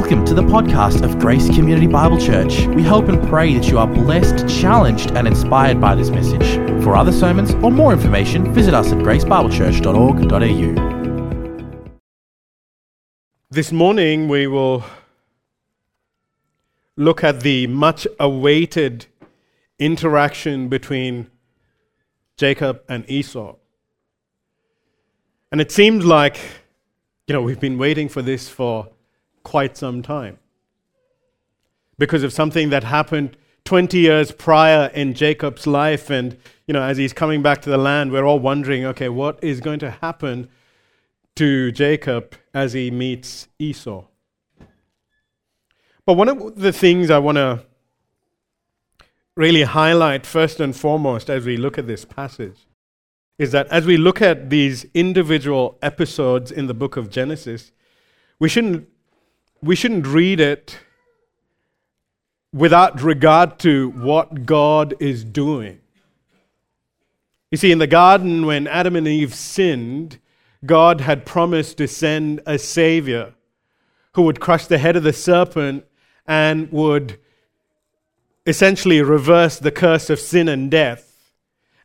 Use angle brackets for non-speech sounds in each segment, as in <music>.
Welcome to the podcast of Grace Community Bible Church. We hope and pray that you are blessed, challenged, and inspired by this message. For other sermons or more information, visit us at gracebiblechurch.org.au. This morning we will look at the much awaited interaction between Jacob and Esau. And it seems like, you know, we've been waiting for this for quite some time because of something that happened 20 years prior in Jacob's life. And, you know, as he's coming back to the land, we're all wondering okay, what is going to happen to Jacob as he meets Esau? But one of the things I want to really highlight first and foremost as we look at this passage is that as we look at these individual episodes in the book of Genesis, we shouldn't we shouldn't read it without regard to what God is doing. You see, in the garden, when Adam and Eve sinned, God had promised to send a Savior who would crush the head of the serpent and would essentially reverse the curse of sin and death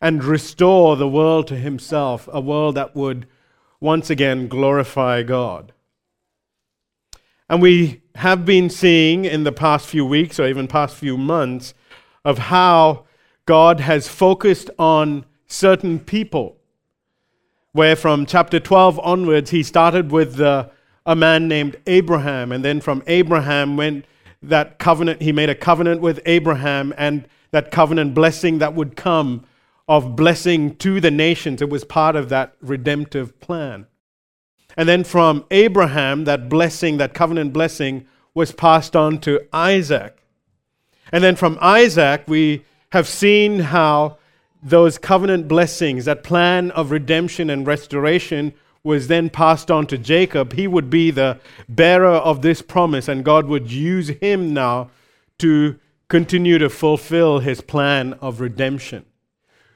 and restore the world to Himself, a world that would once again glorify God. And we have been seeing in the past few weeks or even past few months of how God has focused on certain people. Where from chapter 12 onwards, he started with a man named Abraham. And then from Abraham went that covenant, he made a covenant with Abraham and that covenant blessing that would come of blessing to the nations. It was part of that redemptive plan. And then from Abraham, that blessing, that covenant blessing, was passed on to Isaac. And then from Isaac, we have seen how those covenant blessings, that plan of redemption and restoration, was then passed on to Jacob. He would be the bearer of this promise, and God would use him now to continue to fulfill his plan of redemption.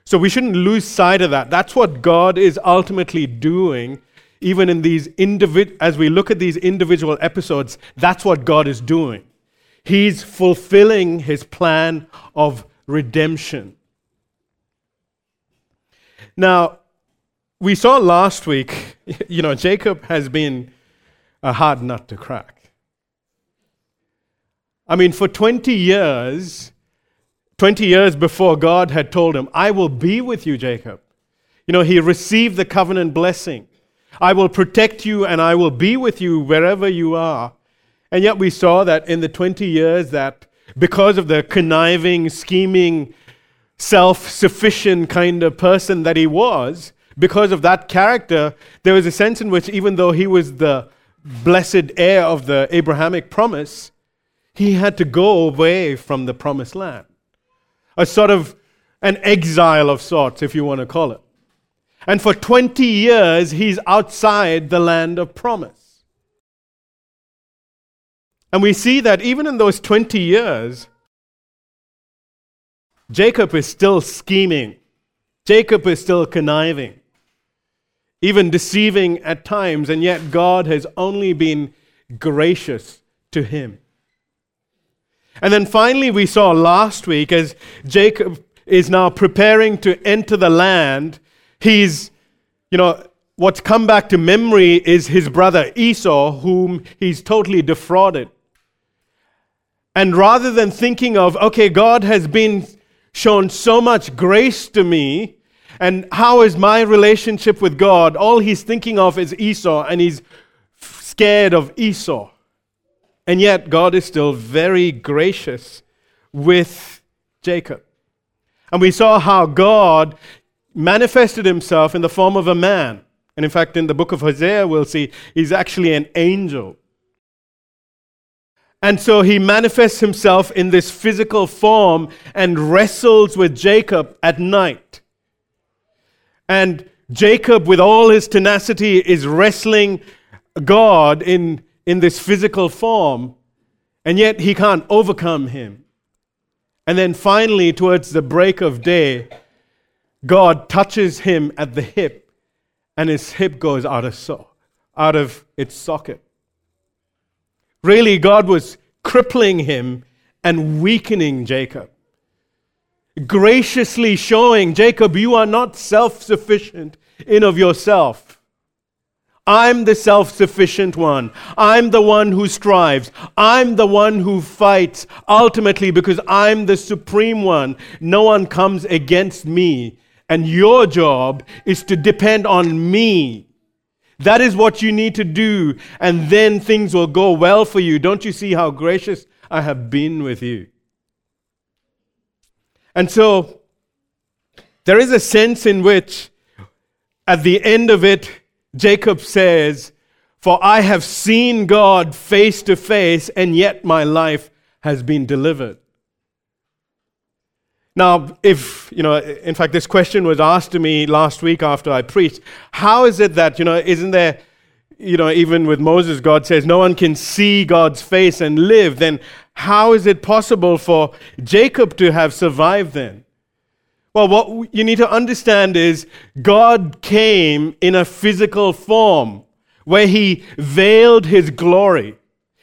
So we shouldn't lose sight of that. That's what God is ultimately doing even in these individ- as we look at these individual episodes, that's what God is doing. He's fulfilling his plan of redemption. Now, we saw last week, <laughs> you know, Jacob has been a hard nut to crack. I mean, for 20 years, 20 years before God had told him, I will be with you, Jacob. You know, he received the covenant blessing. I will protect you and I will be with you wherever you are. And yet we saw that in the 20 years that because of the conniving, scheming, self sufficient kind of person that he was, because of that character, there was a sense in which even though he was the blessed heir of the Abrahamic promise, he had to go away from the promised land. A sort of an exile of sorts, if you want to call it. And for 20 years, he's outside the land of promise. And we see that even in those 20 years, Jacob is still scheming. Jacob is still conniving, even deceiving at times, and yet God has only been gracious to him. And then finally, we saw last week as Jacob is now preparing to enter the land He's, you know, what's come back to memory is his brother Esau, whom he's totally defrauded. And rather than thinking of, okay, God has been shown so much grace to me, and how is my relationship with God? All he's thinking of is Esau, and he's scared of Esau. And yet, God is still very gracious with Jacob. And we saw how God manifested himself in the form of a man. And in fact, in the book of Hosea, we'll see he's actually an angel. And so he manifests himself in this physical form and wrestles with Jacob at night. And Jacob, with all his tenacity, is wrestling God in, in this physical form, and yet he can't overcome him. And then finally, towards the break of day, God touches him at the hip, and his hip goes out of, so, out of its socket. Really, God was crippling him and weakening Jacob. Graciously showing Jacob, you are not self sufficient in of yourself. I'm the self sufficient one. I'm the one who strives. I'm the one who fights ultimately because I'm the supreme one. No one comes against me. And your job is to depend on me. That is what you need to do, and then things will go well for you. Don't you see how gracious I have been with you? And so, there is a sense in which, at the end of it, Jacob says, For I have seen God face to face, and yet my life has been delivered. Now, if, you know, in fact, this question was asked to me last week after I preached. How is it that, you know, isn't there, you know, even with Moses, God says no one can see God's face and live. Then how is it possible for Jacob to have survived then? Well, what you need to understand is God came in a physical form where he veiled his glory.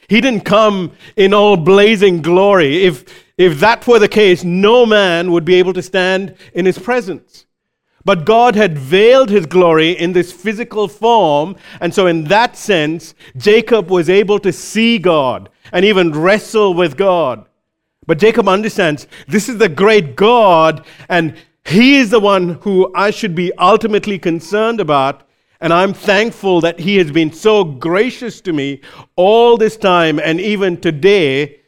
He didn't come in all blazing glory. If, if that were the case, no man would be able to stand in his presence. But God had veiled his glory in this physical form. And so, in that sense, Jacob was able to see God and even wrestle with God. But Jacob understands this is the great God, and he is the one who I should be ultimately concerned about. And I'm thankful that he has been so gracious to me all this time and even today.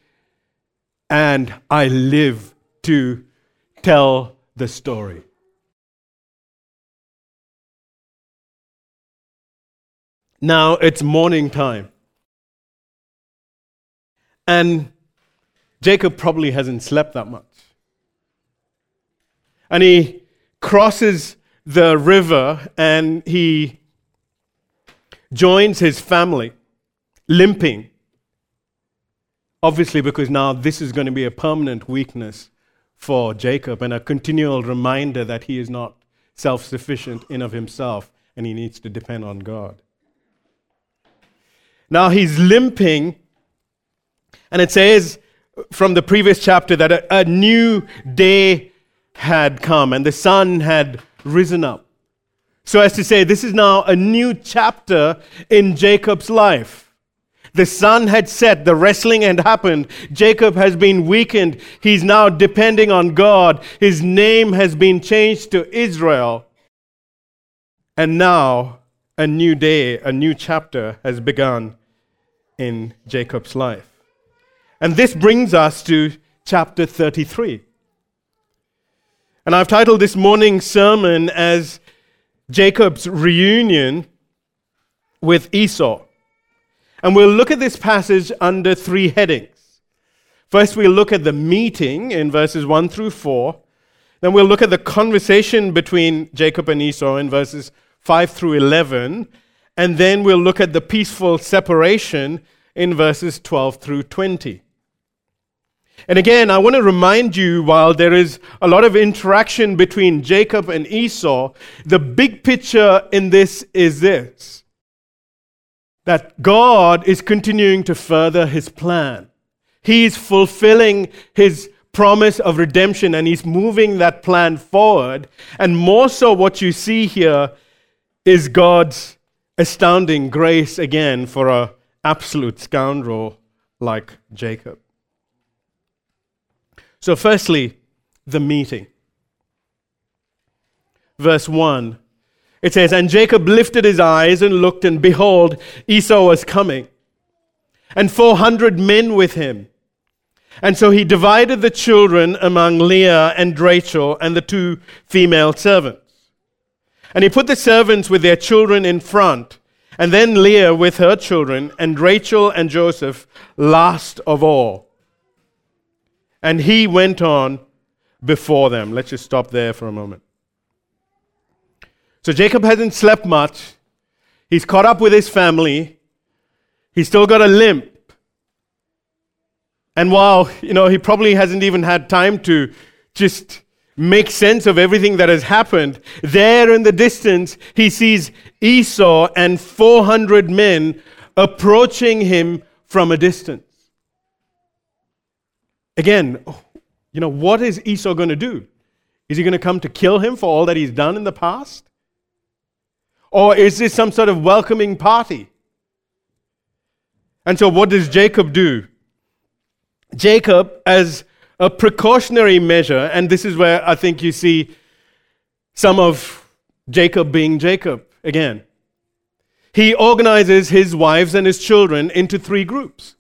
And I live to tell the story. Now it's morning time. And Jacob probably hasn't slept that much. And he crosses the river and he joins his family, limping. Obviously, because now this is going to be a permanent weakness for Jacob and a continual reminder that he is not self sufficient in of himself and he needs to depend on God. Now he's limping, and it says from the previous chapter that a, a new day had come and the sun had risen up. So, as to say, this is now a new chapter in Jacob's life. The sun had set, the wrestling had happened. Jacob has been weakened. He's now depending on God. His name has been changed to Israel. And now a new day, a new chapter has begun in Jacob's life. And this brings us to chapter 33. And I've titled this morning's sermon as Jacob's reunion with Esau. And we'll look at this passage under three headings. First, we'll look at the meeting in verses 1 through 4. Then we'll look at the conversation between Jacob and Esau in verses 5 through 11. And then we'll look at the peaceful separation in verses 12 through 20. And again, I want to remind you while there is a lot of interaction between Jacob and Esau, the big picture in this is this that God is continuing to further his plan. He's fulfilling his promise of redemption and he's moving that plan forward. And more so, what you see here is God's astounding grace again for an absolute scoundrel like Jacob. So, firstly, the meeting. Verse 1 it says, And Jacob lifted his eyes and looked, and behold, Esau was coming, and 400 men with him. And so he divided the children among Leah and Rachel and the two female servants. And he put the servants with their children in front, and then Leah with her children, and Rachel and Joseph last of all. And he went on before them. Let's just stop there for a moment. So Jacob hasn't slept much. He's caught up with his family. He's still got a limp. And while, you know, he probably hasn't even had time to just make sense of everything that has happened, there in the distance, he sees Esau and 400 men approaching him from a distance. Again, you know, what is Esau going to do? Is he going to come to kill him for all that he's done in the past? Or is this some sort of welcoming party? And so, what does Jacob do? Jacob, as a precautionary measure, and this is where I think you see some of Jacob being Jacob again. He organizes his wives and his children into three groups.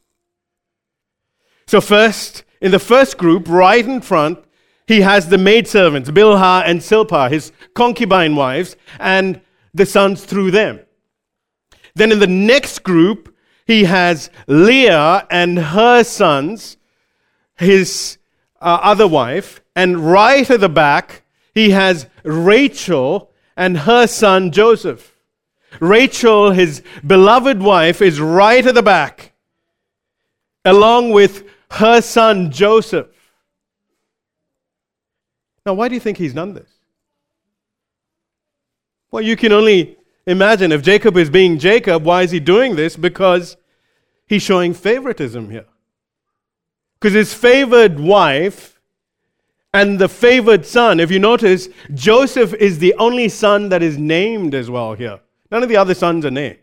So, first, in the first group, right in front, he has the maidservants, Bilhah and Zilpah, his concubine wives, and the sons through them. Then in the next group, he has Leah and her sons, his uh, other wife, and right at the back, he has Rachel and her son Joseph. Rachel, his beloved wife, is right at the back, along with her son Joseph. Now, why do you think he's done this? Well, you can only imagine if Jacob is being Jacob, why is he doing this? Because he's showing favoritism here. Because his favored wife and the favored son, if you notice, Joseph is the only son that is named as well here. None of the other sons are named.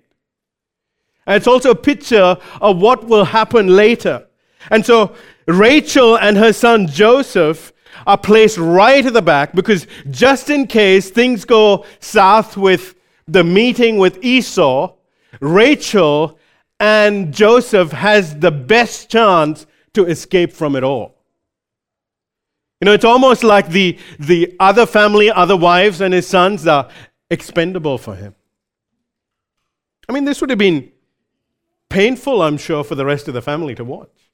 And it's also a picture of what will happen later. And so Rachel and her son Joseph are placed right at the back because just in case things go south with the meeting with Esau, Rachel and Joseph has the best chance to escape from it all. You know, it's almost like the, the other family, other wives and his sons are expendable for him. I mean, this would have been painful, I'm sure, for the rest of the family to watch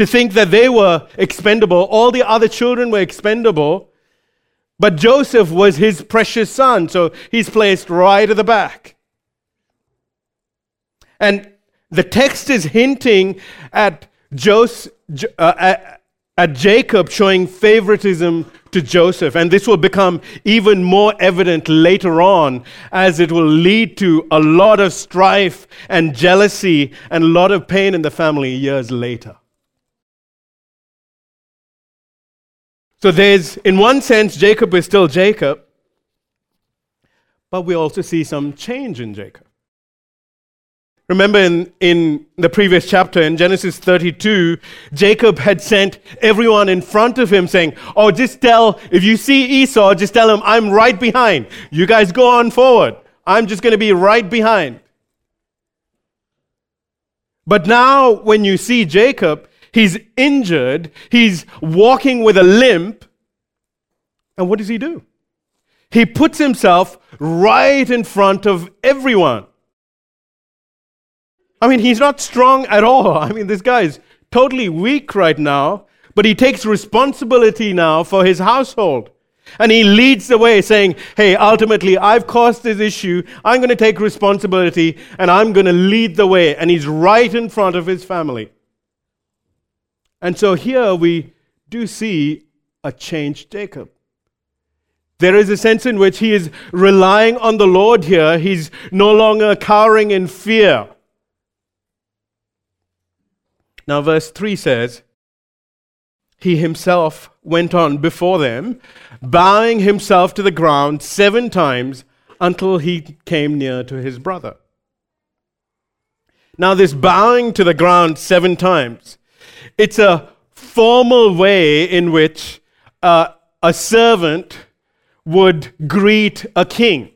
to think that they were expendable. All the other children were expendable, but Joseph was his precious son, so he's placed right at the back. And the text is hinting at Joseph, uh, at Jacob showing favoritism to Joseph. And this will become even more evident later on as it will lead to a lot of strife and jealousy and a lot of pain in the family years later. So there's, in one sense, Jacob is still Jacob, but we also see some change in Jacob. Remember in, in the previous chapter, in Genesis 32, Jacob had sent everyone in front of him saying, Oh, just tell, if you see Esau, just tell him, I'm right behind. You guys go on forward. I'm just going to be right behind. But now, when you see Jacob, He's injured. He's walking with a limp. And what does he do? He puts himself right in front of everyone. I mean, he's not strong at all. <laughs> I mean, this guy is totally weak right now, but he takes responsibility now for his household. And he leads the way, saying, Hey, ultimately, I've caused this issue. I'm going to take responsibility and I'm going to lead the way. And he's right in front of his family. And so here we do see a changed Jacob. There is a sense in which he is relying on the Lord here. He's no longer cowering in fear. Now, verse 3 says, He himself went on before them, bowing himself to the ground seven times until he came near to his brother. Now, this bowing to the ground seven times it's a formal way in which uh, a servant would greet a king.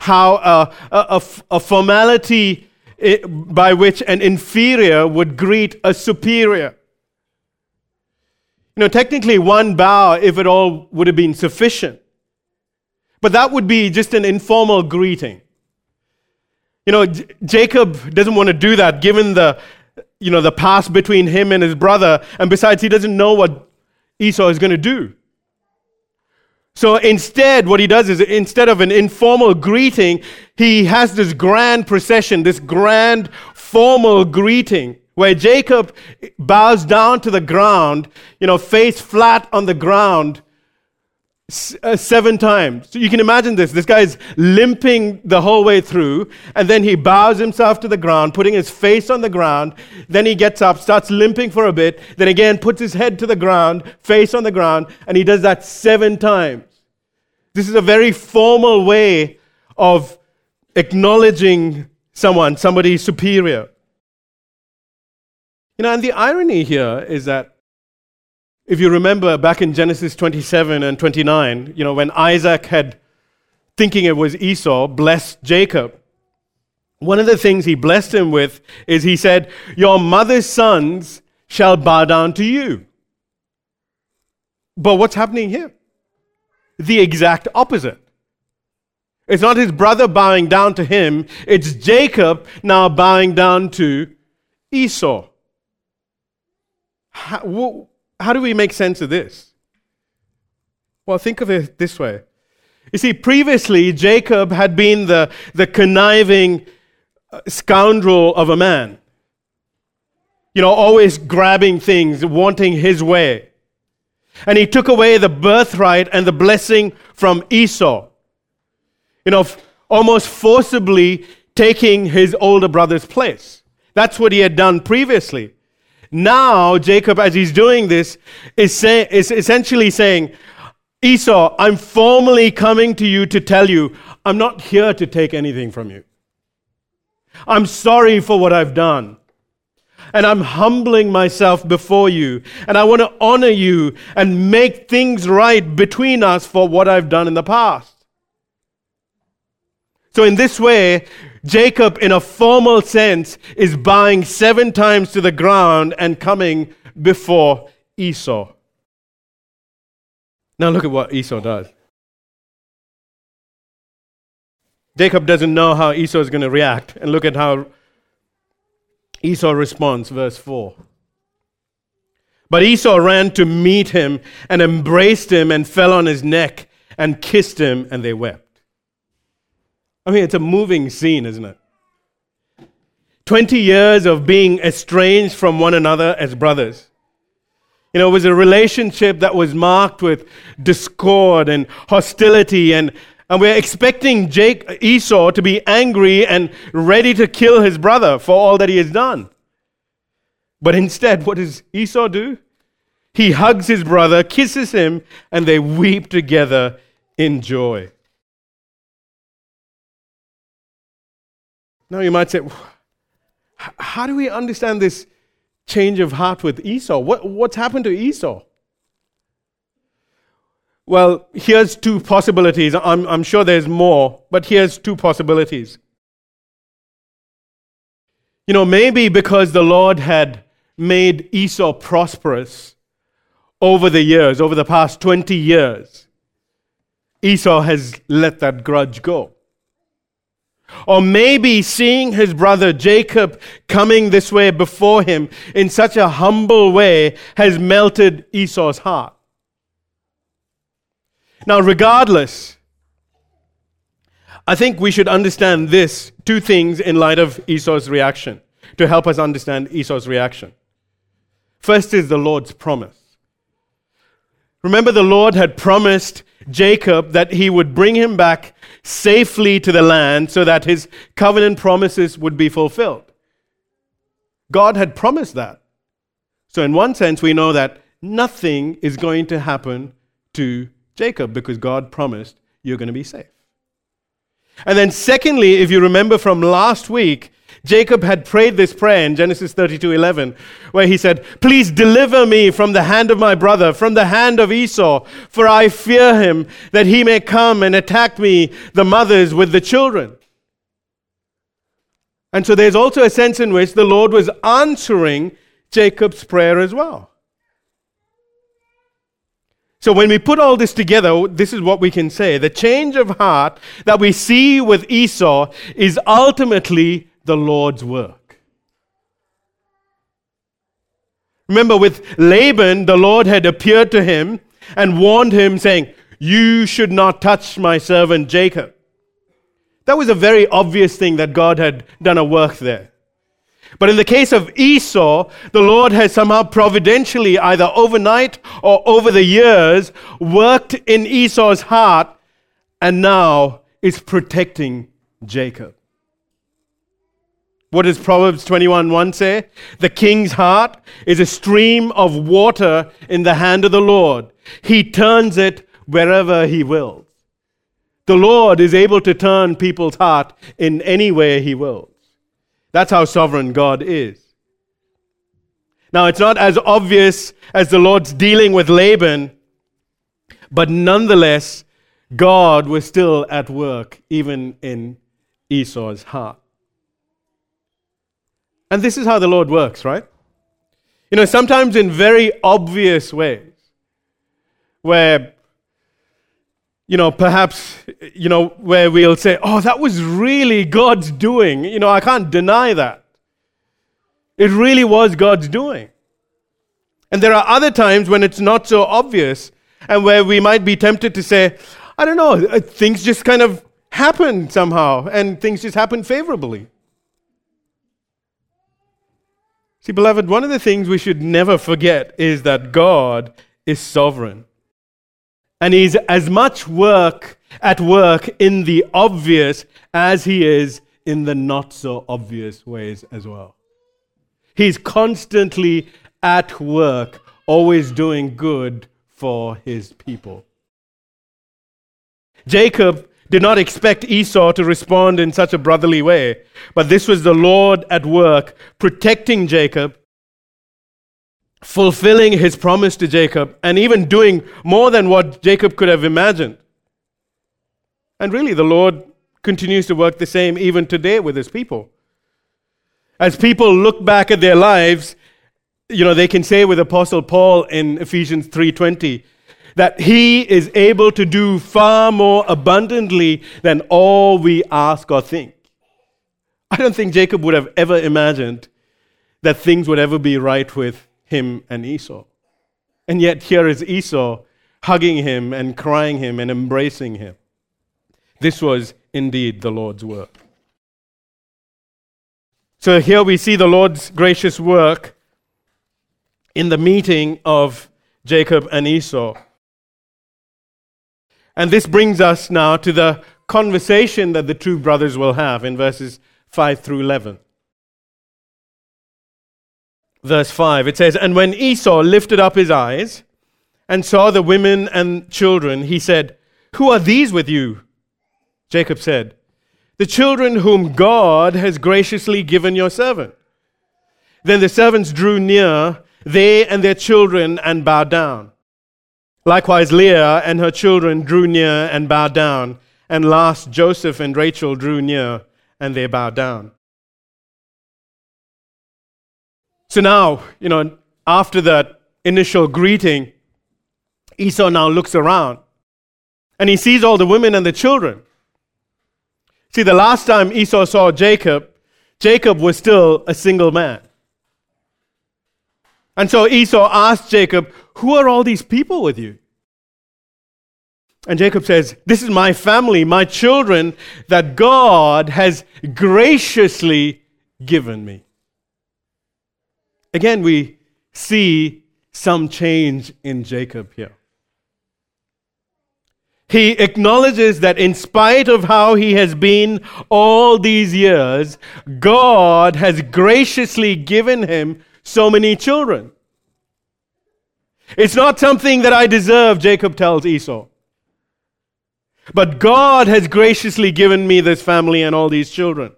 How uh, a, a, formality eh, by which an inferior would greet a superior. You know, technically, one bow, if at all, would have been sufficient. But that would be just an informal greeting. You know, J- Jacob doesn't want to do that given the, you know, the past between him and his brother. And besides, he doesn't know what Esau is going to do. So instead, what he does is instead of an informal greeting, he has this grand procession, this grand formal greeting where Jacob bows down to the ground, you know, face flat on the ground, uh, seven times. So you can imagine this. This guy is limping the whole way through, and then he bows himself to the ground, putting his face on the ground. Then he gets up, starts limping for a bit, then again puts his head to the ground, face on the ground, and he does that seven times. This is a very formal way of acknowledging someone, somebody superior. You know, and the irony here is that if you remember back in Genesis 27 and 29, you know, when Isaac had, thinking it was Esau, blessed Jacob, one of the things he blessed him with is he said, Your mother's sons shall bow down to you. But what's happening here? The exact opposite. It's not his brother bowing down to him, it's Jacob now bowing down to Esau. How, how do we make sense of this? Well, think of it this way. You see, previously, Jacob had been the, the conniving uh, scoundrel of a man. You know, always grabbing things, wanting his way. And he took away the birthright and the blessing from Esau. You know, almost forcibly taking his older brother's place. That's what he had done previously. Now, Jacob, as he's doing this, is, say, is essentially saying, Esau, I'm formally coming to you to tell you, I'm not here to take anything from you. I'm sorry for what I've done. And I'm humbling myself before you. And I want to honor you and make things right between us for what I've done in the past. So, in this way, Jacob, in a formal sense, is bowing seven times to the ground and coming before Esau. Now, look at what Esau does. Jacob doesn't know how Esau is going to react. And look at how Esau responds, verse 4. But Esau ran to meet him and embraced him and fell on his neck and kissed him, and they wept. Oh, I mean, it's a moving scene, isn't it? 20 years of being estranged from one another as brothers. You know, it was a relationship that was marked with discord and hostility, and, and we're expecting Jake, Esau to be angry and ready to kill his brother for all that he has done. But instead, what does Esau do? He hugs his brother, kisses him, and they weep together in joy. Now you might say, how do we understand this change of heart with Esau? What, what's happened to Esau? Well, here's two possibilities. I'm, I'm sure there's more, but here's two possibilities. You know, maybe because the Lord had made Esau prosperous over the years, over the past 20 years, Esau has let that grudge go. Or maybe seeing his brother Jacob coming this way before him in such a humble way has melted Esau's heart. Now, regardless, I think we should understand this two things in light of Esau's reaction to help us understand Esau's reaction. First is the Lord's promise. Remember, the Lord had promised Jacob that he would bring him back safely to the land so that his covenant promises would be fulfilled. God had promised that. So, in one sense, we know that nothing is going to happen to Jacob because God promised you're going to be safe. And then, secondly, if you remember from last week, Jacob had prayed this prayer in Genesis 32 11, where he said, Please deliver me from the hand of my brother, from the hand of Esau, for I fear him that he may come and attack me, the mothers, with the children. And so there's also a sense in which the Lord was answering Jacob's prayer as well. So when we put all this together, this is what we can say. The change of heart that we see with Esau is ultimately the Lord's work. Remember, with Laban, the Lord had appeared to him and warned him, saying, You should not touch my servant Jacob. That was a very obvious thing that God had done a work there. But in the case of Esau, the Lord has somehow providentially, either overnight or over the years, worked in Esau's heart and now is protecting Jacob. What does Proverbs 21:1 say? The king's heart is a stream of water in the hand of the Lord. He turns it wherever he wills. The Lord is able to turn people's heart in any way he wills. That's how sovereign God is. Now, it's not as obvious as the Lord's dealing with Laban, but nonetheless, God was still at work even in Esau's heart. And this is how the Lord works, right? You know, sometimes in very obvious ways, where, you know, perhaps, you know, where we'll say, oh, that was really God's doing. You know, I can't deny that. It really was God's doing. And there are other times when it's not so obvious and where we might be tempted to say, I don't know, things just kind of happen somehow and things just happen favorably. See, beloved, one of the things we should never forget is that God is sovereign. And He's as much work at work in the obvious as He is in the not so obvious ways as well. He's constantly at work, always doing good for His people. Jacob did not expect Esau to respond in such a brotherly way, but this was the Lord at work, protecting Jacob, fulfilling his promise to Jacob, and even doing more than what Jacob could have imagined. And really, the Lord continues to work the same even today with his people. As people look back at their lives, you know, they can say with Apostle Paul in Ephesians 3:20, that He is able to do far more abundantly than all we ask or think. I don't think Jacob would have ever imagined that things would ever be right with him and Esau. And yet, here is Esau hugging him and crying him and embracing him. This was indeed the Lord's work. So, here we see the Lord's gracious work in the meeting of Jacob and Esau. And this brings us now to the conversation that the two brothers will have in verses 5 through 11. Verse 5, it says, And when Esau lifted up his eyes and saw the women and children, he said, Who are these with you? Jacob said, The children whom God has graciously given your servant. Then the servants drew near, they and their children, and bowed down. Likewise, Leah and her children drew near and bowed down. And last, Joseph and Rachel drew near and they bowed down. So now, you know, after that initial greeting, Esau now looks around and he sees all the women and the children. See, the last time Esau saw Jacob, Jacob was still a single man. And so Esau asked Jacob, Who are all these people with you? And Jacob says, This is my family, my children that God has graciously given me. Again, we see some change in Jacob here. He acknowledges that in spite of how he has been all these years, God has graciously given him so many children. It's not something that I deserve, Jacob tells Esau. But God has graciously given me this family and all these children.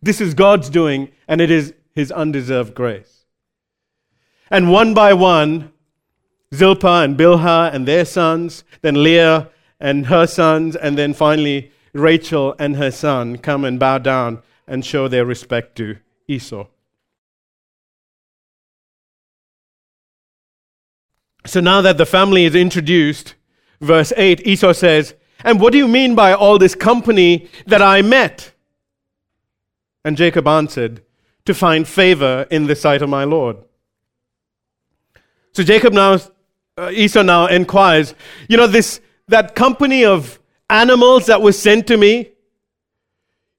This is God's doing, and it is his undeserved grace. And one by one, Zilpah and Bilhah and their sons, then Leah and her sons, and then finally Rachel and her son come and bow down and show their respect to Esau. So now that the family is introduced, verse 8, Esau says, And what do you mean by all this company that I met? And Jacob answered, To find favor in the sight of my Lord. So Jacob now, uh, Esau now inquires, You know, this, that company of animals that was sent to me,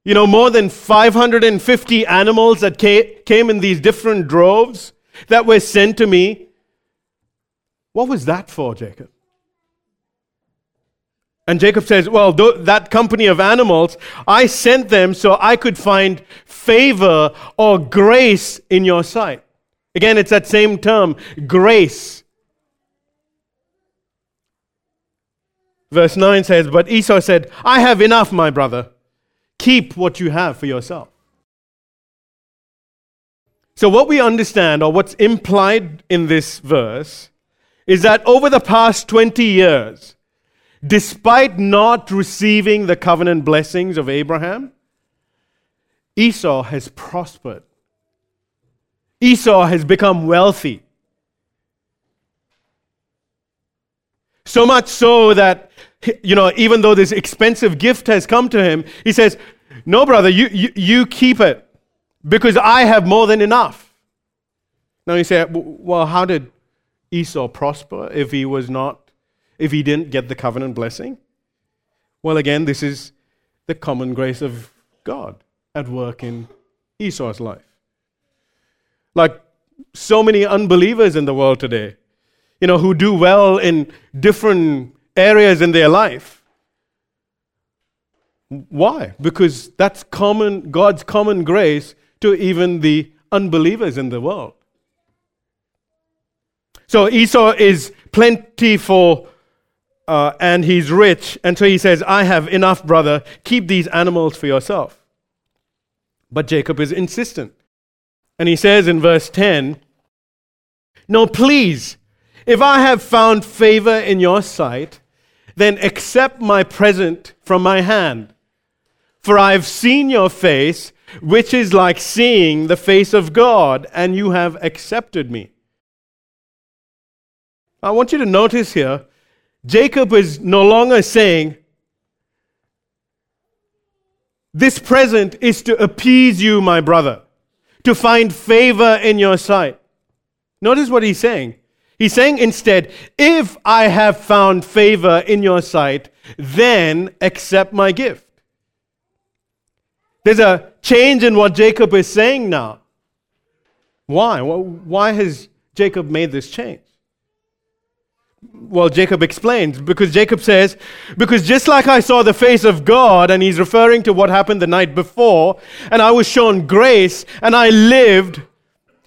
You know, more than 550 animals that came in these different droves that were sent to me. What was that for, Jacob? And Jacob says, Well, th- that company of animals, I sent them so I could find favor or grace in your sight. Again, it's that same term, grace. Verse 9 says, But Esau said, I have enough, my brother. Keep what you have for yourself. So, what we understand, or what's implied in this verse, is that over the past 20 years, despite not receiving the covenant blessings of Abraham, Esau has prospered. Esau has become wealthy. So much so that, you know, even though this expensive gift has come to him, he says, No, brother, you, you, you keep it because I have more than enough. Now you say, Well, how did Esau prosper if he was not if he didn't get the covenant blessing? Well, again, this is the common grace of God at work in Esau's life. Like so many unbelievers in the world today, you know, who do well in different areas in their life. Why? Because that's common God's common grace to even the unbelievers in the world. So Esau is plentiful uh, and he's rich. And so he says, I have enough, brother. Keep these animals for yourself. But Jacob is insistent. And he says in verse 10, No, please, if I have found favor in your sight, then accept my present from my hand. For I have seen your face, which is like seeing the face of God, and you have accepted me. I want you to notice here Jacob is no longer saying, This present is to appease you, my brother, to find favor in your sight. Notice what he's saying. He's saying instead, If I have found favor in your sight, then accept my gift. There's a change in what Jacob is saying now. Why? Why has Jacob made this change? Well, Jacob explains because Jacob says, because just like I saw the face of God, and he's referring to what happened the night before, and I was shown grace, and I lived.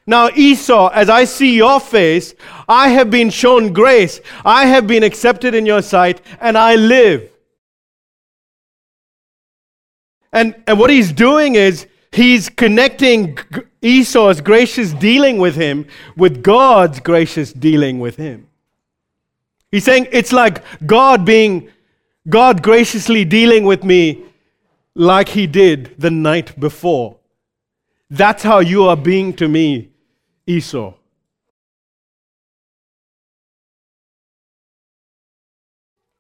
Now, Esau, as I see your face, I have been shown grace. I have been accepted in your sight, and I live. And, and what he's doing is he's connecting Esau's gracious dealing with him with God's gracious dealing with him. He's saying it's like God being, God graciously dealing with me like He did the night before. That's how you are being to me, Esau.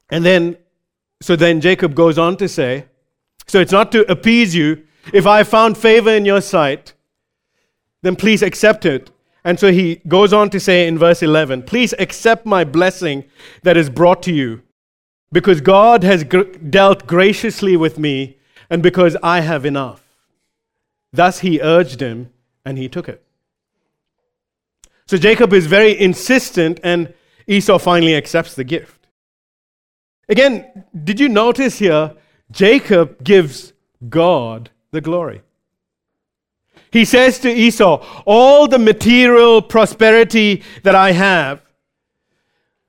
And then, so then Jacob goes on to say, so it's not to appease you. If I found favor in your sight, then please accept it and so he goes on to say in verse 11, Please accept my blessing that is brought to you, because God has gr- dealt graciously with me, and because I have enough. Thus he urged him, and he took it. So Jacob is very insistent, and Esau finally accepts the gift. Again, did you notice here? Jacob gives God the glory. He says to Esau, All the material prosperity that I have,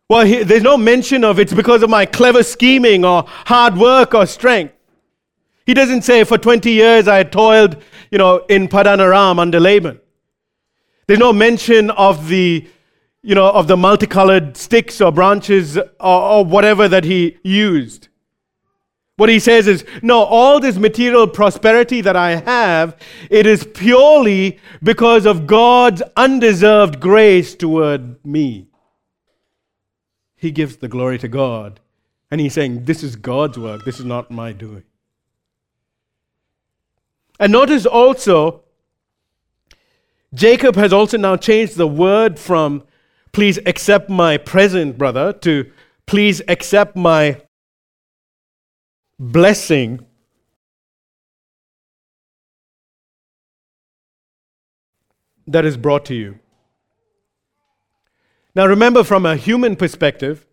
well, he, there's no mention of it's because of my clever scheming or hard work or strength. He doesn't say, For 20 years I toiled, you know, in Padan Aram under Laban. There's no mention of the, you know, of the multicolored sticks or branches or, or whatever that he used. What he says is, no, all this material prosperity that I have, it is purely because of God's undeserved grace toward me. He gives the glory to God. And he's saying, this is God's work, this is not my doing. And notice also, Jacob has also now changed the word from please accept my present, brother, to please accept my blessing. That is brought to you. Now, remember from a human perspective,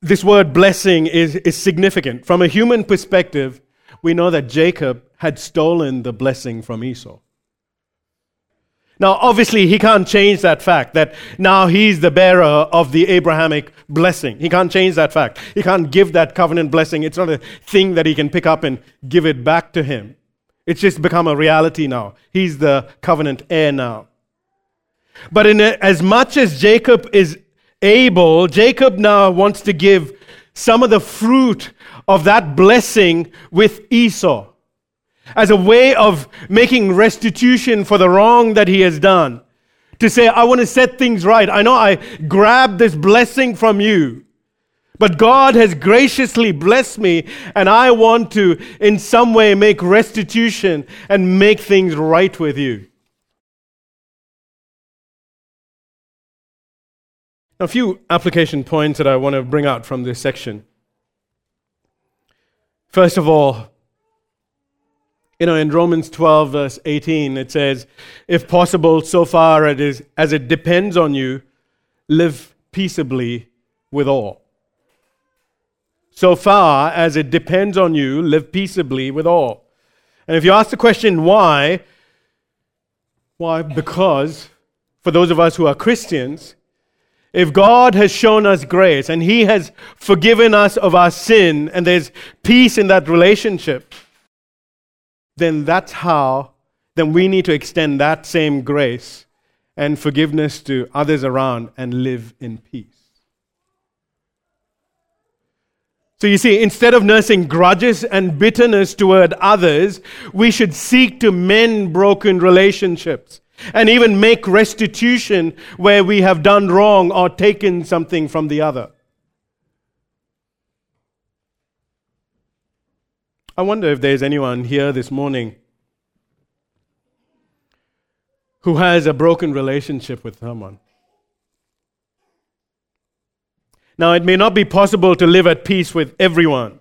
this word blessing is, is significant. From a human perspective, we know that Jacob had stolen the blessing from Esau. Now, obviously, he can't change that fact that now he's the bearer of the Abrahamic blessing. He can't change that fact. He can't give that covenant blessing. It's not a thing that he can pick up and give it back to him. It's just become a reality now. He's the covenant heir now. But in a, as much as Jacob is able, Jacob now wants to give some of the fruit of that blessing with Esau as a way of making restitution for the wrong that he has done. To say, I want to set things right. I know I grabbed this blessing from you, but God has graciously blessed me, and I want to, in some way, make restitution and make things right with you. A few application points that I want to bring out from this section. First of all, you know, in Romans 12, verse 18, it says, If possible, so far it is, as it depends on you, live peaceably with all. So far as it depends on you, live peaceably with all. And if you ask the question, why? Why? Because for those of us who are Christians, if God has shown us grace and He has forgiven us of our sin and there's peace in that relationship, then that's how, then we need to extend that same grace and forgiveness to others around and live in peace. So you see, instead of nursing grudges and bitterness toward others, we should seek to mend broken relationships and even make restitution where we have done wrong or taken something from the other. I wonder if there's anyone here this morning who has a broken relationship with someone. Now, it may not be possible to live at peace with everyone.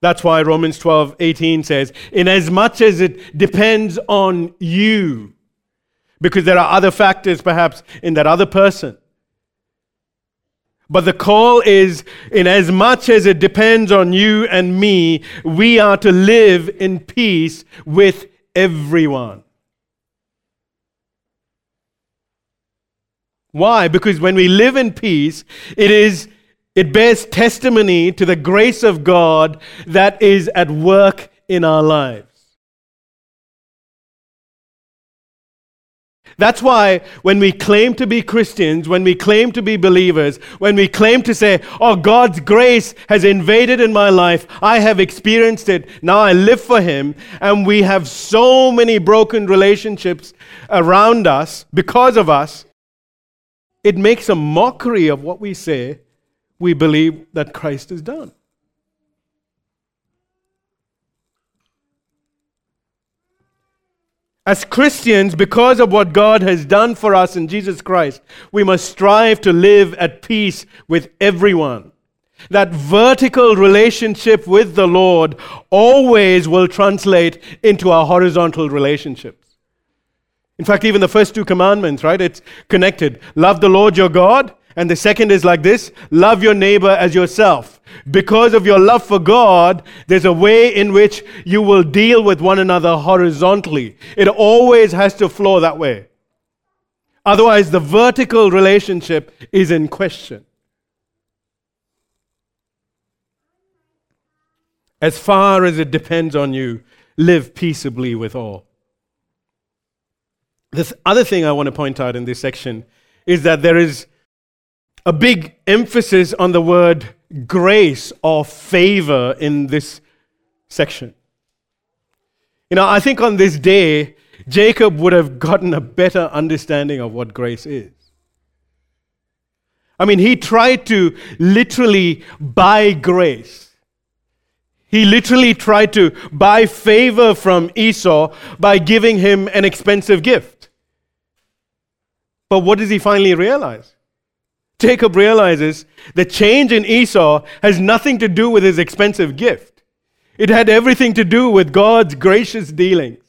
That's why Romans 12, 18 says, Inasmuch as it depends on you, because there are other factors perhaps in that other person. But the call is in as much as it depends on you and me, we are to live in peace with everyone. Why? Because when we live in peace, it is it bears testimony to the grace of God that is at work in our lives. That's why when we claim to be Christians, when we claim to be believers, when we claim to say, Oh, God's grace has invaded in my life, I have experienced it, now I live for Him, and we have so many broken relationships around us because of us, it makes a mockery of what we say we believe that Christ has done. As Christians, because of what God has done for us in Jesus Christ, we must strive to live at peace with everyone. That vertical relationship with the Lord always will translate into our horizontal relationships. In fact, even the first two commandments, right? It's connected. Love the Lord your God. And the second is like this love your neighbor as yourself. Because of your love for God, there's a way in which you will deal with one another horizontally. It always has to flow that way. Otherwise, the vertical relationship is in question. As far as it depends on you, live peaceably with all. The other thing I want to point out in this section is that there is a big emphasis on the word grace or favor in this section. You know, I think on this day, Jacob would have gotten a better understanding of what grace is. I mean, he tried to literally buy grace. He literally tried to buy favor from Esau by giving him an expensive gift. But what does he finally realize? Jacob realizes the change in Esau has nothing to do with his expensive gift. It had everything to do with God's gracious dealings.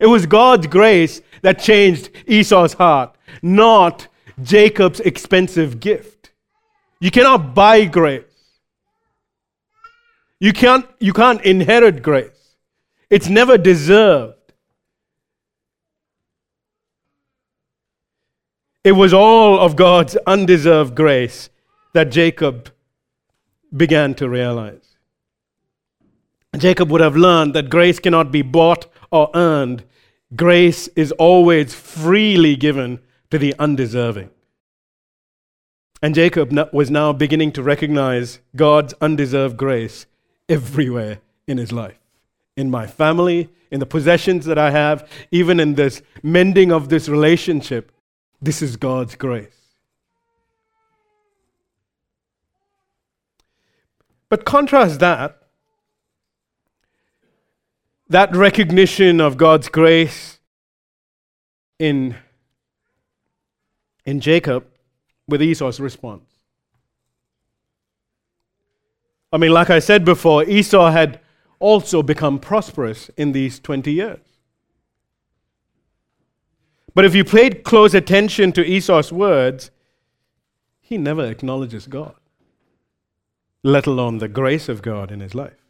It was God's grace that changed Esau's heart, not Jacob's expensive gift. You cannot buy grace. You can't, you can't inherit grace. It's never deserved. It was all of God's undeserved grace that Jacob began to realize. Jacob would have learned that grace cannot be bought or earned. Grace is always freely given to the undeserving. And Jacob was now beginning to recognize God's undeserved grace everywhere in his life. In my family, in the possessions that I have, even in this mending of this relationship, this is God's grace. But contrast that, that recognition of God's grace in, in Jacob with Esau's response. I mean, like I said before, Esau had also become prosperous in these 20 years. But if you paid close attention to Esau's words, he never acknowledges God, let alone the grace of God in his life.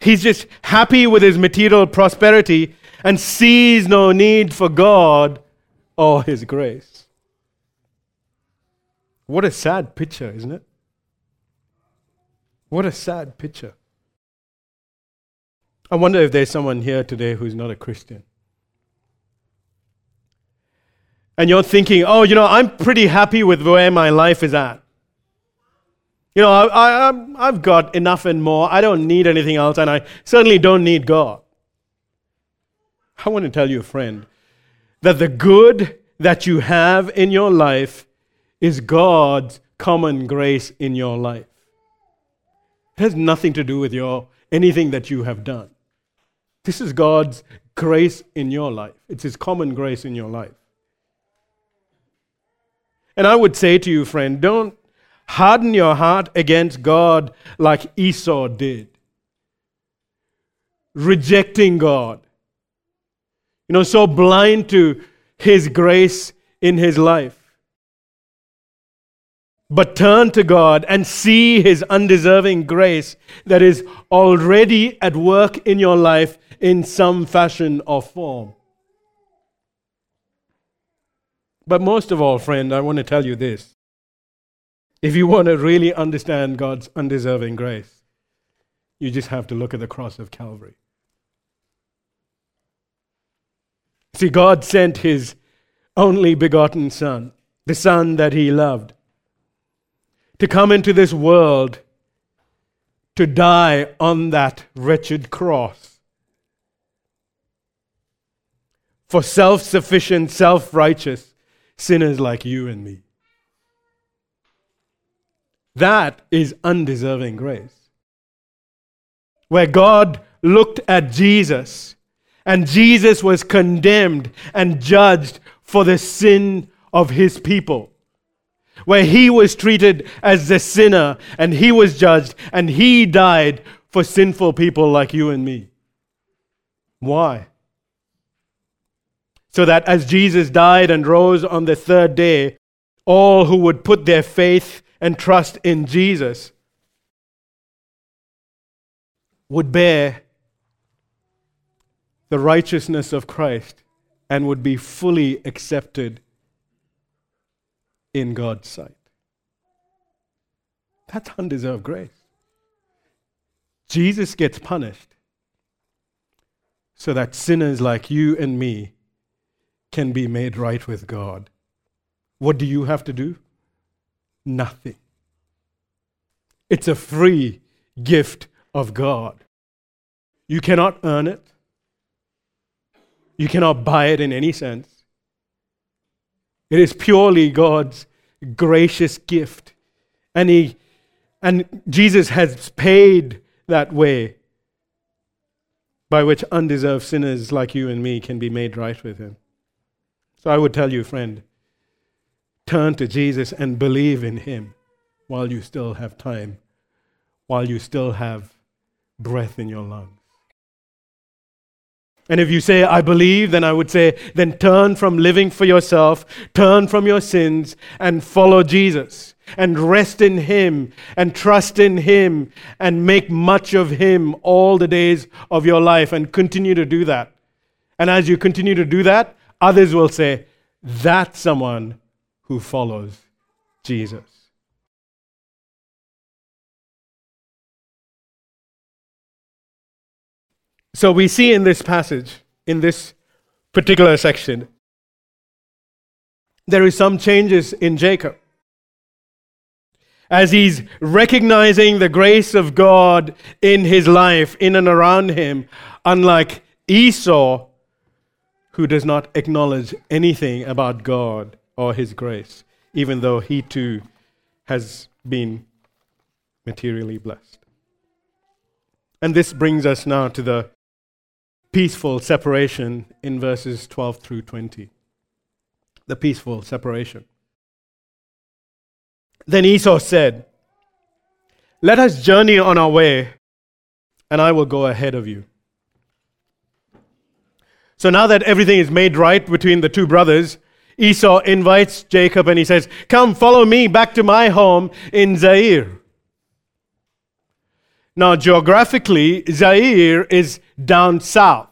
He's just happy with his material prosperity and sees no need for God or his grace. What a sad picture, isn't it? What a sad picture. I wonder if there's someone here today who's not a Christian. And you're thinking, oh, you know, I'm pretty happy with where my life is at. You know, I, I, I've got enough and more. I don't need anything else, and I certainly don't need God. I want to tell you, friend, that the good that you have in your life is God's common grace in your life. It has nothing to do with your anything that you have done. This is God's grace in your life. It's His common grace in your life. And I would say to you, friend, don't harden your heart against God like Esau did, rejecting God. You know, so blind to His grace in his life but turn to God and see His undeserving grace that is already at work in your life in some fashion or form. But most of all, friend, I want to tell you this. If you want to really understand God's undeserving grace, you just have to look at the cross of Calvary. See, God sent His only begotten Son, the Son that He loved to come into this world to die on that wretched cross. For self sufficient, self righteous sinners like you and me. That is undeserving grace. Where God looked at Jesus and Jesus was condemned and judged for the sin of his people where he was treated as the sinner and he was judged and he died for sinful people like you and me. Why? So that as Jesus died and rose on the third day, all who would put their faith and trust in Jesus would bear the righteousness of Christ and would be fully accepted in God's sight. That's undeserved grace. Jesus gets punished so that sinners like you and me can be made right with God. What do you have to do? Nothing. It's a free gift of God. You cannot earn it. You cannot buy it in any sense. It is purely God's gracious gift. And he and Jesus has paid that way by which undeserved sinners like you and me can be made right with him. So I would tell you, friend, turn to Jesus and believe in him while you still have time, while you still have breath in your lungs. And if you say, I believe, then I would say, then turn from living for yourself, turn from your sins, and follow Jesus, and rest in Him, and trust in Him, and make much of Him all the days of your life, and continue to do that. And as you continue to do that, others will say, That's someone who follows Jesus. So we see in this passage, in this particular section, there is some changes in Jacob. As he's recognizing the grace of God in his life, in and around him, unlike Esau, who does not acknowledge anything about God or his grace, even though he too has been materially blessed. And this brings us now to the peaceful separation in verses 12 through 20. The peaceful separation. Then Esau said, Let us journey on our way, and I will go ahead of you. So now that everything is made right between the two brothers, Esau invites Jacob and he says, Come, follow me back to my home in Seir. Now, geographically, Seir is down south.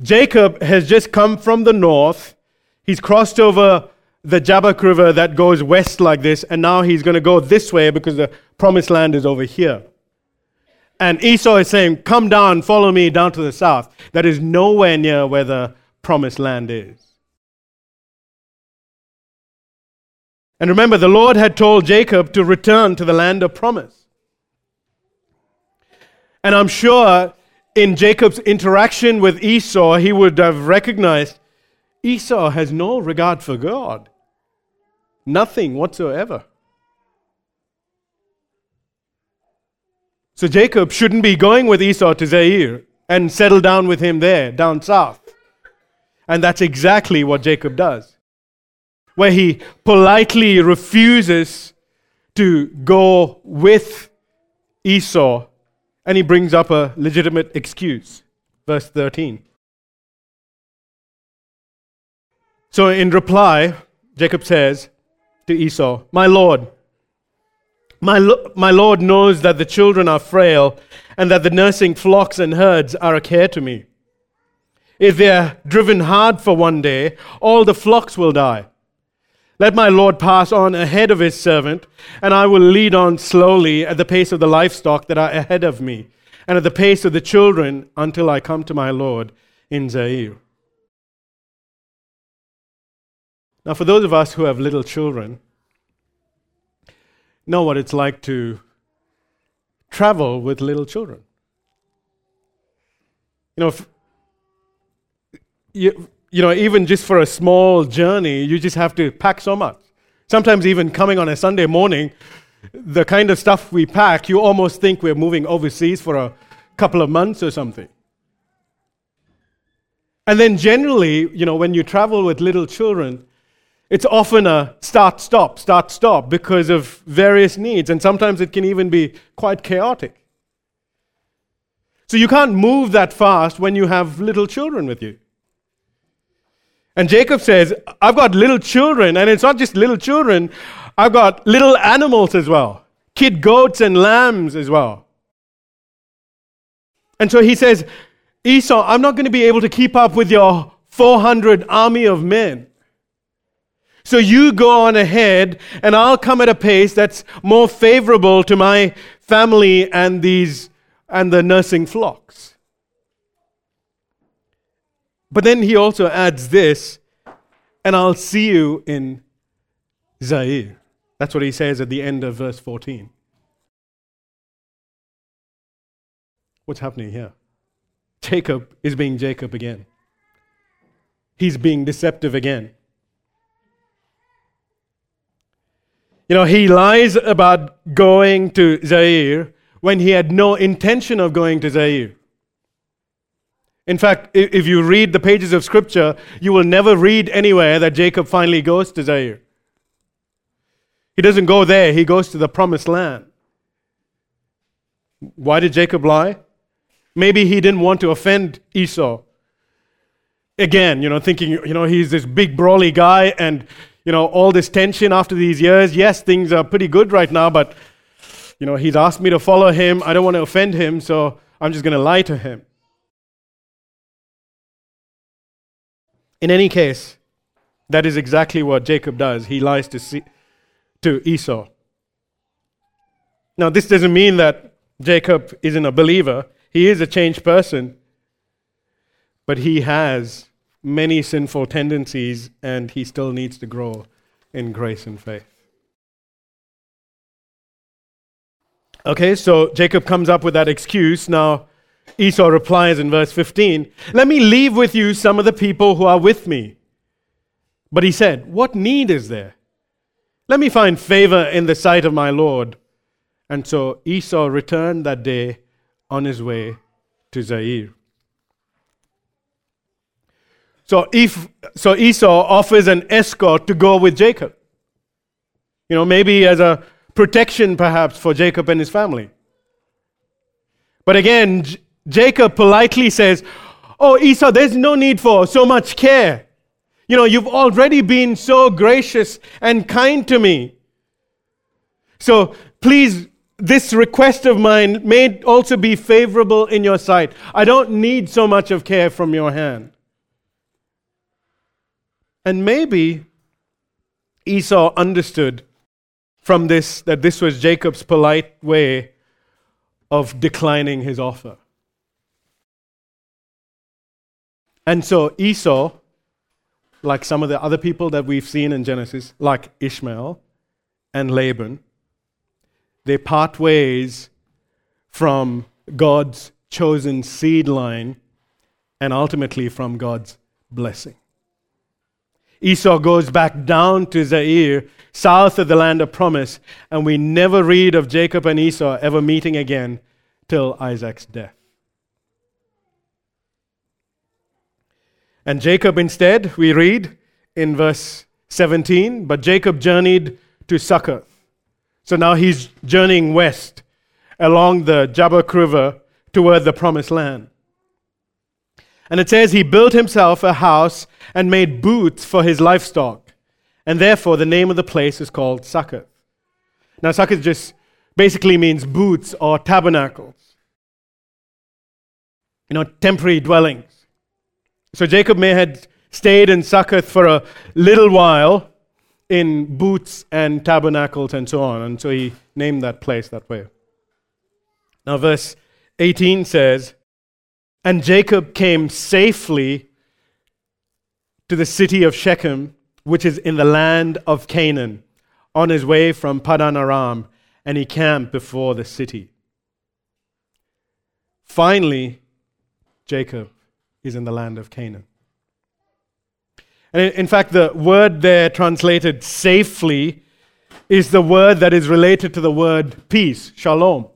Jacob has just come from the north. He's crossed over the Jabbok River that goes west like this, and now he's going to go this way because the promised land is over here. And Esau is saying, Come down, follow me down to the south. That is nowhere near where the promised land is. And remember, the Lord had told Jacob to return to the land of promise. And I'm sure in Jacob's interaction with Esau, he would have recognized Esau has no regard for God, nothing whatsoever. So Jacob shouldn't be going with Esau to Seir and settle down with him there, down south. And that's exactly what Jacob does, where he politely refuses to go with Esau and he brings up a legitimate excuse. Verse 13. So, in reply, Jacob says to Esau, My Lord, my, lo- my Lord knows that the children are frail and that the nursing flocks and herds are a care to me. If they are driven hard for one day, all the flocks will die. Let my Lord pass on ahead of his servant, and I will lead on slowly at the pace of the livestock that are ahead of me, and at the pace of the children until I come to my Lord in Seir. Now, for those of us who have little children, know what it's like to travel with little children. You know, if, you, you know, even just for a small journey, you just have to pack so much. Sometimes, even coming on a Sunday morning, the kind of stuff we pack, you almost think we're moving overseas for a couple of months or something. And then, generally, you know, when you travel with little children, it's often a start, stop, start, stop because of various needs. And sometimes it can even be quite chaotic. So you can't move that fast when you have little children with you. And Jacob says, I've got little children, and it's not just little children, I've got little animals as well kid goats and lambs as well. And so he says, Esau, I'm not going to be able to keep up with your 400 army of men. So you go on ahead, and I'll come at a pace that's more favorable to my family and these and the nursing flocks. But then he also adds this, and I'll see you in Seir. That's what he says at the end of verse 14. What's happening here? Jacob is being Jacob again. He's being deceptive again. You know, he lies about going to Seir when he had no intention of going to Seir. In fact, if you read the pages of Scripture, you will never read anywhere that Jacob finally goes to Seir. He doesn't go there, he goes to the promised land. Why did Jacob lie? Maybe he didn't want to offend Esau. Again, you know, thinking, you know, he's this big brawly guy and, you know, all this tension after these years. Yes, things are pretty good right now, but, you know, he's asked me to follow him. I don't want to offend him, so I'm just going to lie to him. In any case, that is exactly what Jacob does. He lies to, see, to Esau. Now, this doesn't mean that Jacob isn't a believer. He is a changed person, but he has many sinful tendencies and he still needs to grow in grace and faith. Okay, so Jacob comes up with that excuse. Now, Esau replies in verse 15 Let me leave with you some of the people who are with me. But he said, What need is there? Let me find favor in the sight of my Lord. And so Esau returned that day on his way to Seir. So, if, so Esau offers an escort to go with Jacob. You know, maybe as a protection perhaps for Jacob and his family. But again, J- Jacob politely says, Oh, Esau, there's no need for so much care. You know, you've already been so gracious and kind to me. So please this request of mine may also be favorable in your sight. I don't need so much of care from your hand. And maybe Esau understood from this that this was Jacob's polite way of declining his offer. And so Esau, like some of the other people that we've seen in Genesis, like Ishmael and Laban, they part ways from God's chosen seed line and ultimately from God's blessing. Esau goes back down to Seir, south of the land of promise, and we never read of Jacob and Esau ever meeting again till Isaac's death. And Jacob instead, we read in verse 17, but Jacob journeyed to Succoth so now he's journeying west along the Jabbok River toward the promised land. And it says he built himself a house and made booths for his livestock. And therefore, the name of the place is called Succoth. Now, Succoth just basically means booths or tabernacles, you know, temporary dwellings. So Jacob may have stayed in Succoth for a little while in booths and tabernacles and so on. And so he named that place that way. Now, verse 18 says, And Jacob came safely to the city of Shechem, which is in the land of Canaan, on his way from Padan Aram, and he camped before the city. Finally, Jacob is in the land of Canaan. And in fact, the word there translated safely is the word that is related to the word peace, shalom.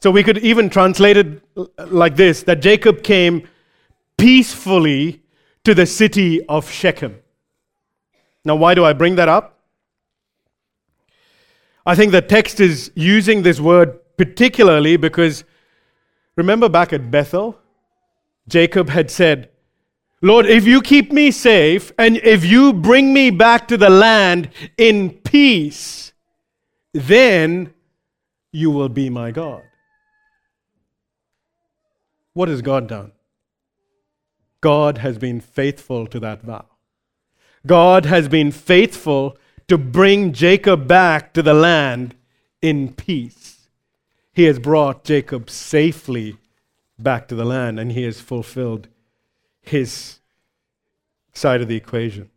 So we could even translate it like this that Jacob came peacefully to the city of Shechem. Now, why do I bring that up? I think the text is using this word particularly because remember back at Bethel, Jacob had said, Lord, if you keep me safe and if you bring me back to the land in peace, then you will be my God. What has God done? God has been faithful to that vow. God has been faithful to bring Jacob back to the land in peace. He has brought Jacob safely back to the land and he has fulfilled his side of the equation.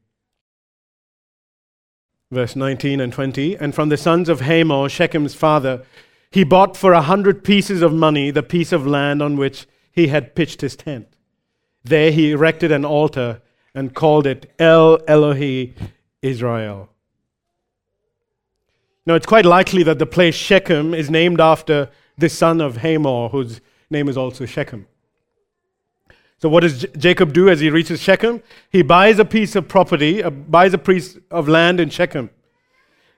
Verse 19 and 20 And from the sons of Hamor, Shechem's father, he bought for a hundred pieces of money the piece of land on which he had pitched his tent. There he erected an altar and called it El Elohe Israel. Now, it's quite likely that the place Shechem is named after the son of Hamor, whose name is also Shechem. So, what does J- Jacob do as he reaches Shechem? He buys a piece of property, uh, buys a piece of land in Shechem.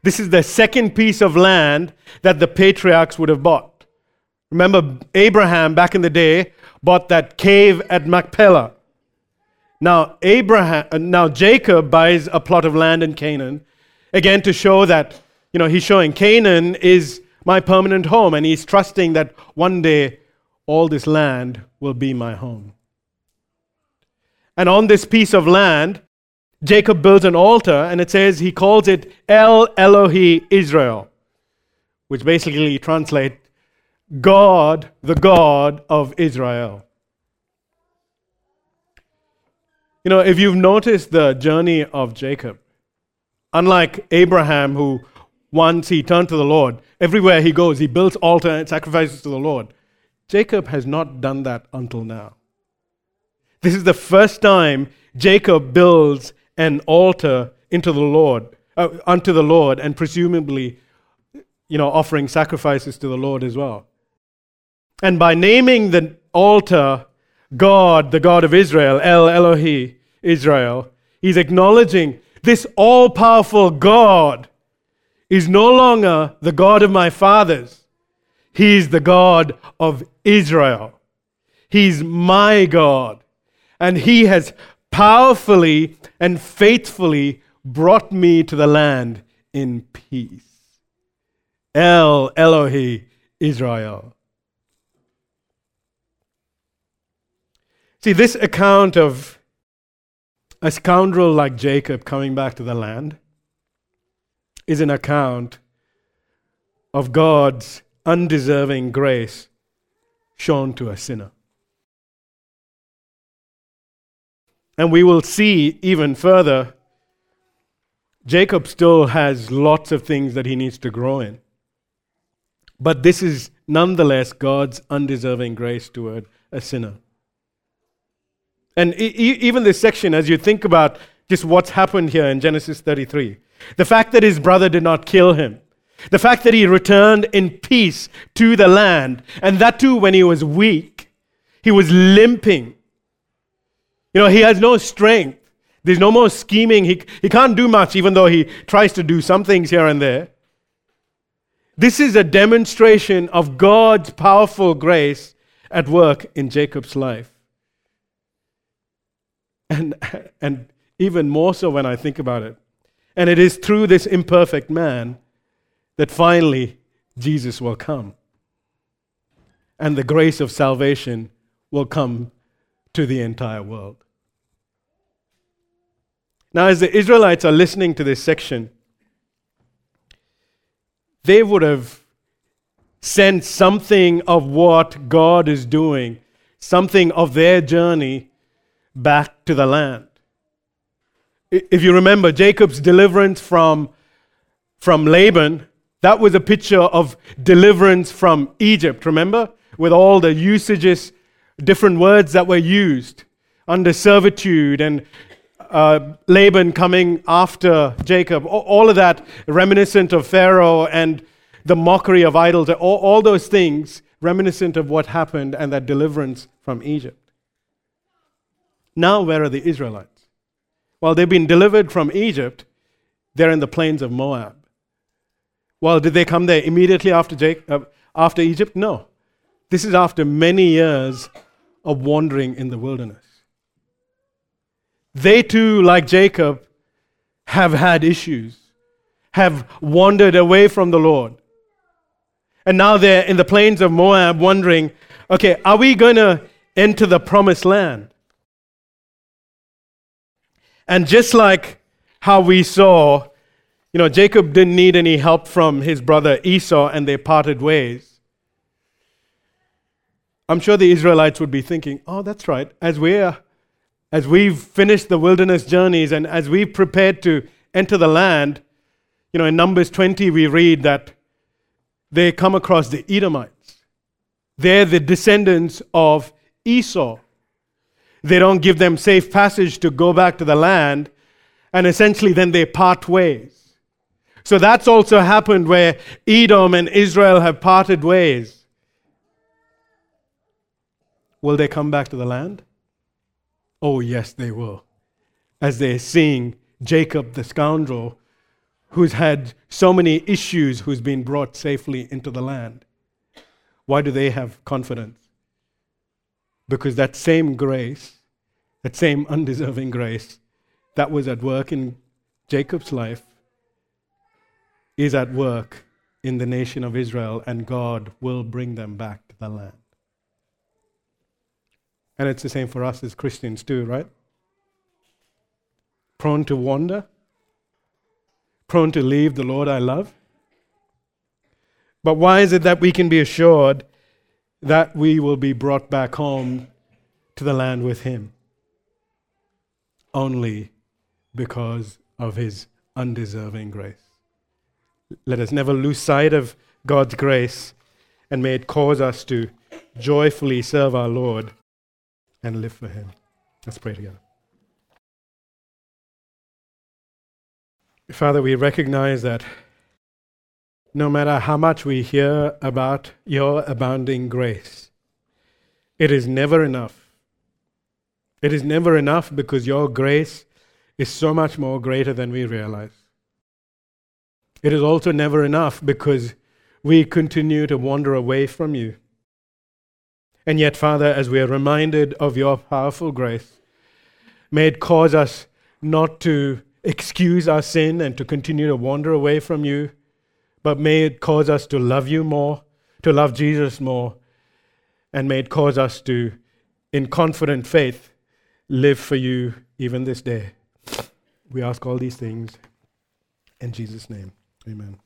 This is the second piece of land that the patriarchs would have bought. Remember, Abraham back in the day bought that cave at Machpelah. Now, Abraham, uh, now Jacob buys a plot of land in Canaan, again to show that, you know, he's showing Canaan is my permanent home, and he's trusting that one day all this land will be my home. And on this piece of land, Jacob builds an altar, and it says he calls it El Elohi Israel, which basically translates God, the God of Israel. You know, if you've noticed the journey of Jacob, unlike Abraham, who once he turned to the Lord, everywhere he goes, he builds altar and sacrifices to the Lord. Jacob has not done that until now. This is the first time Jacob builds an altar into the Lord, uh, unto the Lord, and presumably, you know, offering sacrifices to the Lord as well. And by naming the altar God, the God of Israel, El Elohi, Israel, he's acknowledging this all powerful God is no longer the God of my fathers. He's the God of Israel. He's my God. And he has powerfully and faithfully brought me to the land in peace. El Elohi Israel. See, this account of a scoundrel like Jacob coming back to the land is an account of God's undeserving grace shown to a sinner. And we will see even further, Jacob still has lots of things that he needs to grow in. But this is nonetheless God's undeserving grace toward a sinner. And e- even this section, as you think about just what's happened here in Genesis 33, the fact that his brother did not kill him, the fact that he returned in peace to the land, and that too when he was weak, he was limping. You know, he has no strength. There's no more scheming. He, he can't do much, even though he tries to do some things here and there. This is a demonstration of God's powerful grace at work in Jacob's life. And, and even more so when I think about it. And it is through this imperfect man that finally Jesus will come. And the grace of salvation will come to the entire world. Now, as the Israelites are listening to this section, they would have sensed something of what God is doing, something of their journey back to the land. If you remember Jacob's deliverance from, from Laban, that was a picture of deliverance from Egypt, remember? With all the usages, different words that were used under servitude and uh, Laban coming after Jacob, all of that reminiscent of Pharaoh and the mockery of idols, all, all those things reminiscent of what happened and that deliverance from Egypt. Now, where are the Israelites? Well, they've been delivered from Egypt, they're in the plains of Moab. Well, did they come there immediately after, Jacob, uh, after Egypt? No. This is after many years of wandering in the wilderness. They too, like Jacob, have had issues, have wandered away from the Lord. And now they're in the plains of Moab wondering okay, are we going to enter the promised land? And just like how we saw, you know, Jacob didn't need any help from his brother Esau and they parted ways. I'm sure the Israelites would be thinking, oh, that's right. As we're as we've finished the wilderness journeys and as we've prepared to enter the land, you know, in Numbers 20, we read that they come across the Edomites. They're the descendants of Esau. They don't give them safe passage to go back to the land, and essentially then they part ways. So that's also happened where Edom and Israel have parted ways. Will they come back to the land? Oh, yes, they will. As they're seeing Jacob, the scoundrel, who's had so many issues, who's been brought safely into the land. Why do they have confidence? Because that same grace, that same undeserving grace that was at work in Jacob's life, is at work in the nation of Israel, and God will bring them back to the land. And it's the same for us as Christians, too, right? Prone to wander, prone to leave the Lord I love. But why is it that we can be assured that we will be brought back home to the land with Him? Only because of His undeserving grace. Let us never lose sight of God's grace, and may it cause us to joyfully serve our Lord and live for Him. Let's pray together. Father, we recognize that no matter how much we hear about your abounding grace, it is never enough. It is never enough because your grace is so much more greater than we realize. It is also never enough because we continue to wander away from you. And yet, Father, as we are reminded of your powerful grace, may it cause us not to excuse our sin and to continue to wander away from you, but may it cause us to love you more, to love Jesus more, and may it cause us to, in confident faith, live for you even this day. We ask all these things in Jesus' name. Amen.